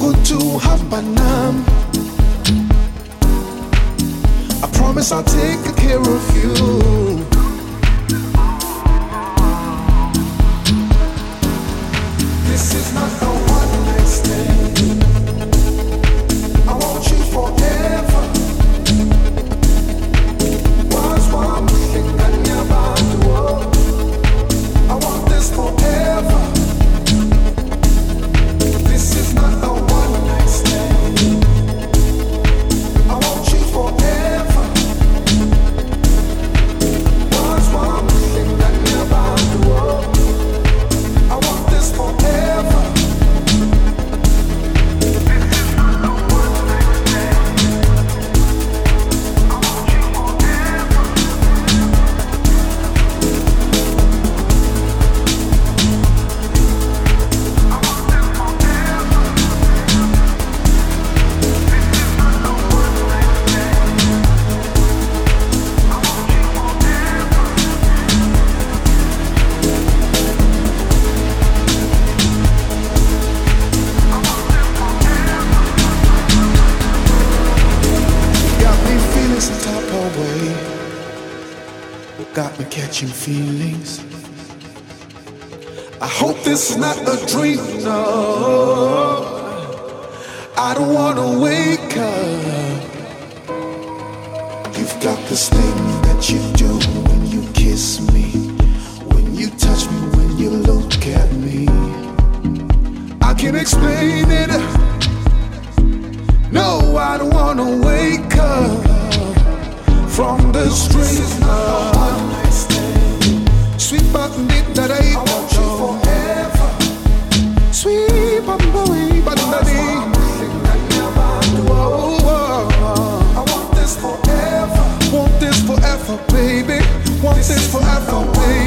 ukutuhamba nami I promise I'll take care of you. This is not a one night stand I want you forever catching feelings. I hope this is not a dream. No, I don't wanna wake up. You've got this thing that you do when you kiss me, when you touch me, when you look at me. I can't explain it. No, I don't wanna wake up from this dream. Sweet button did that I want you forever. Sweet button boy, button daddy. I want this forever. Want this forever, baby. Want this forever, baby.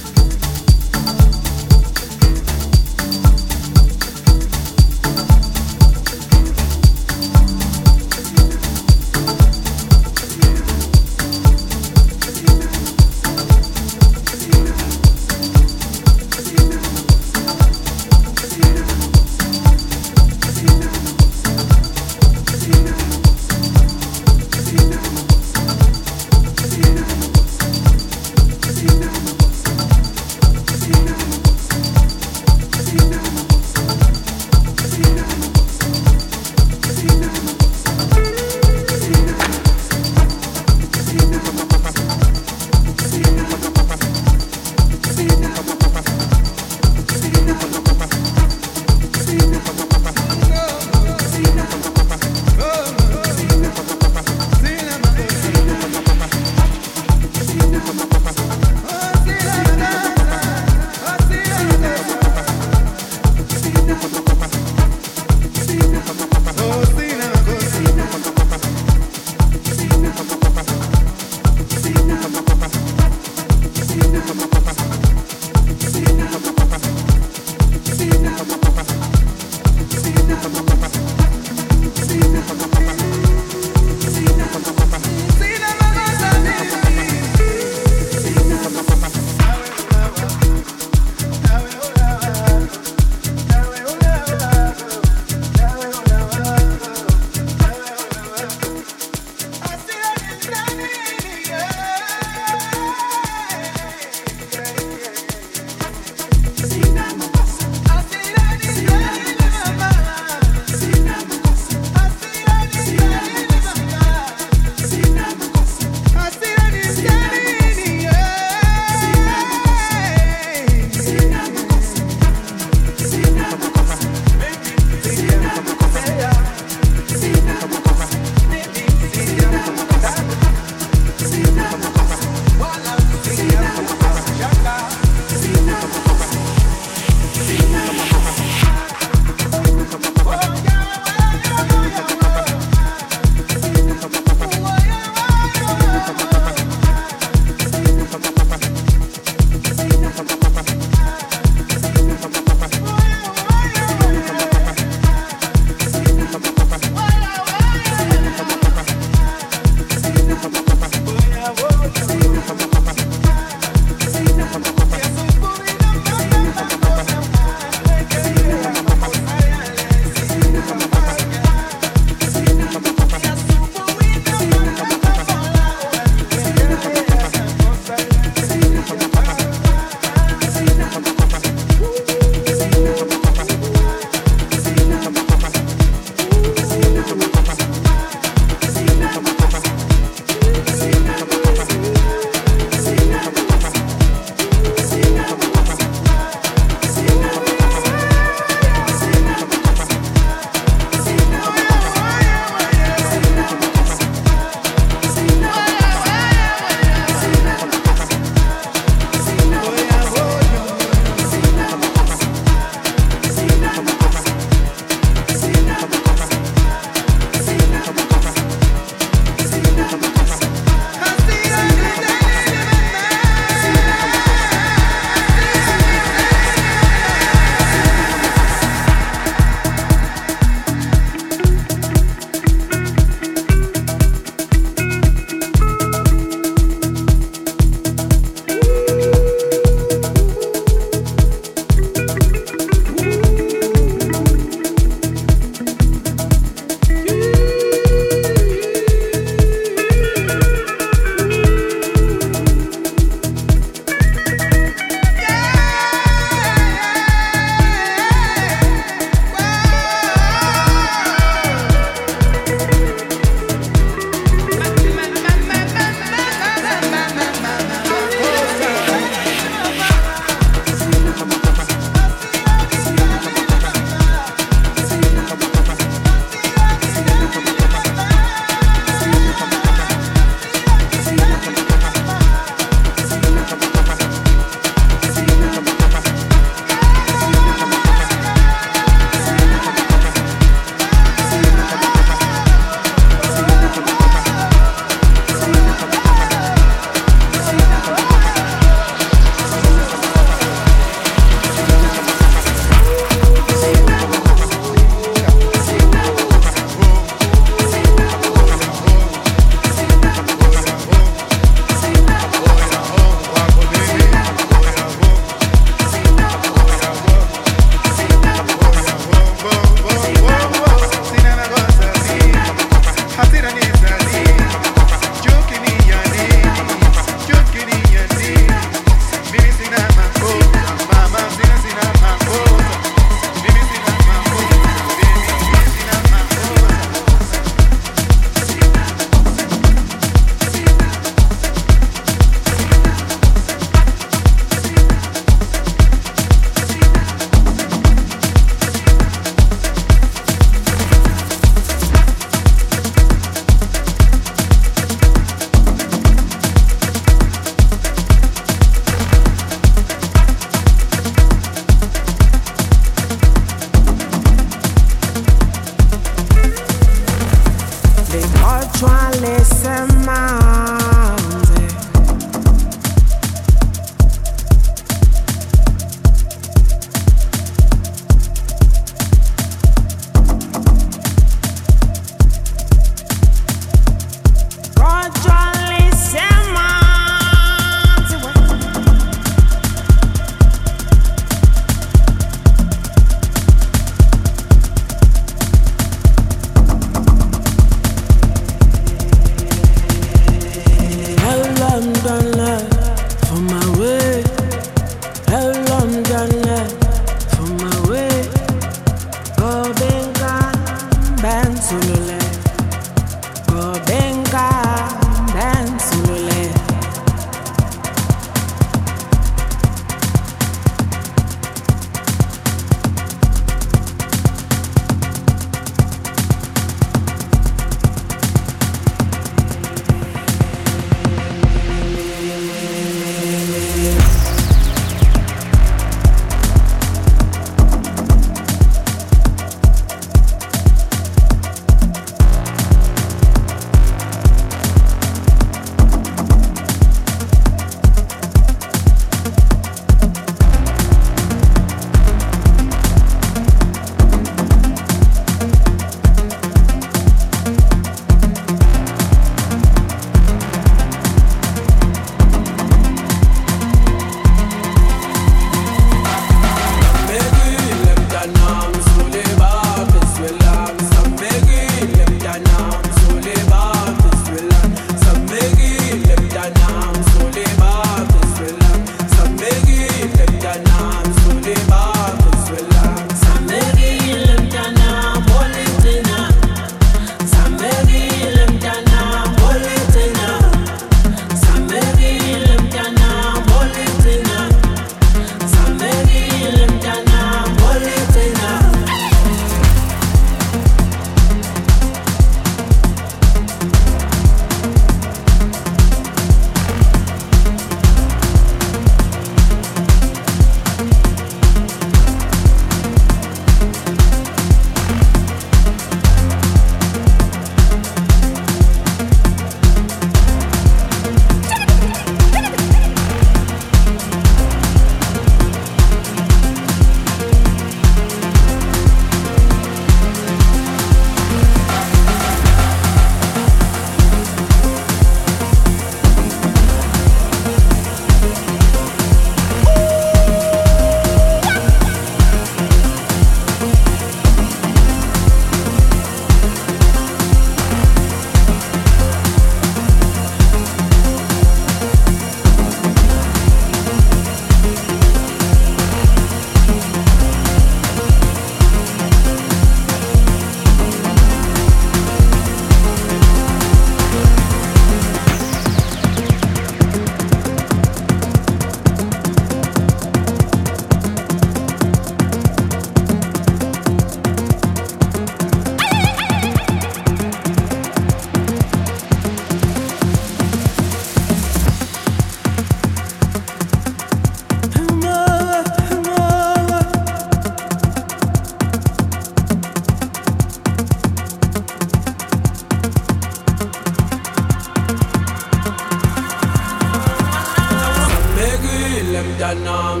lem tanam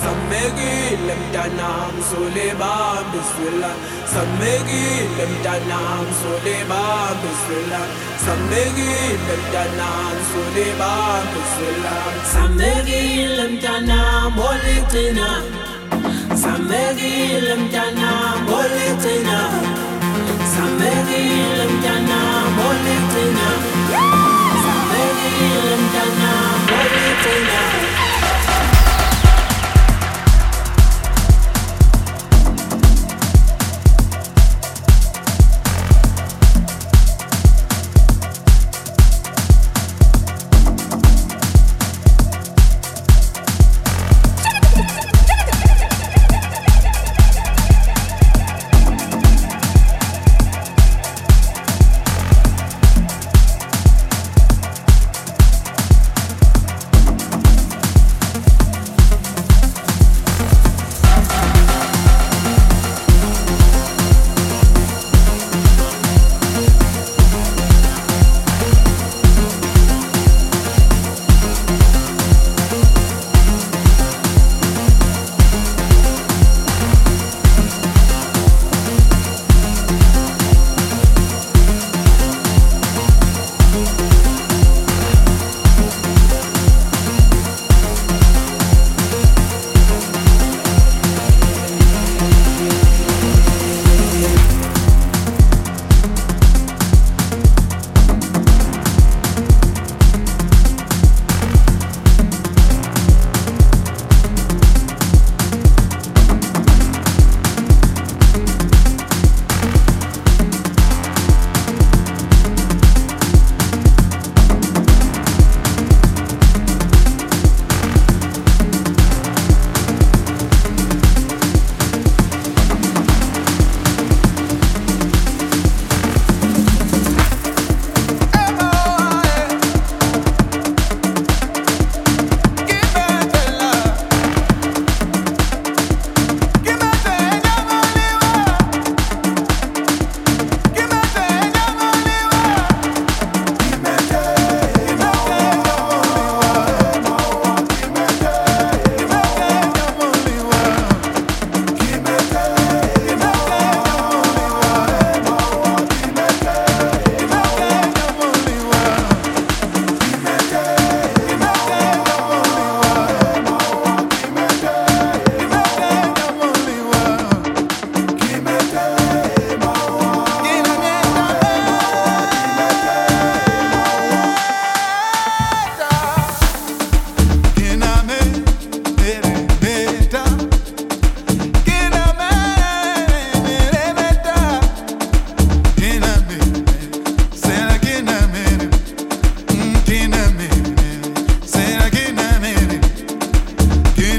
samegi lem tanam suliba bismillah samegi lem tanam suliba bismillah samegi lem tanam suliba bismillah samegi lem tanam bolitina samegi lem tanam bolitina samegi lem tanam bolitina samegi lem tanam 终于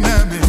enemy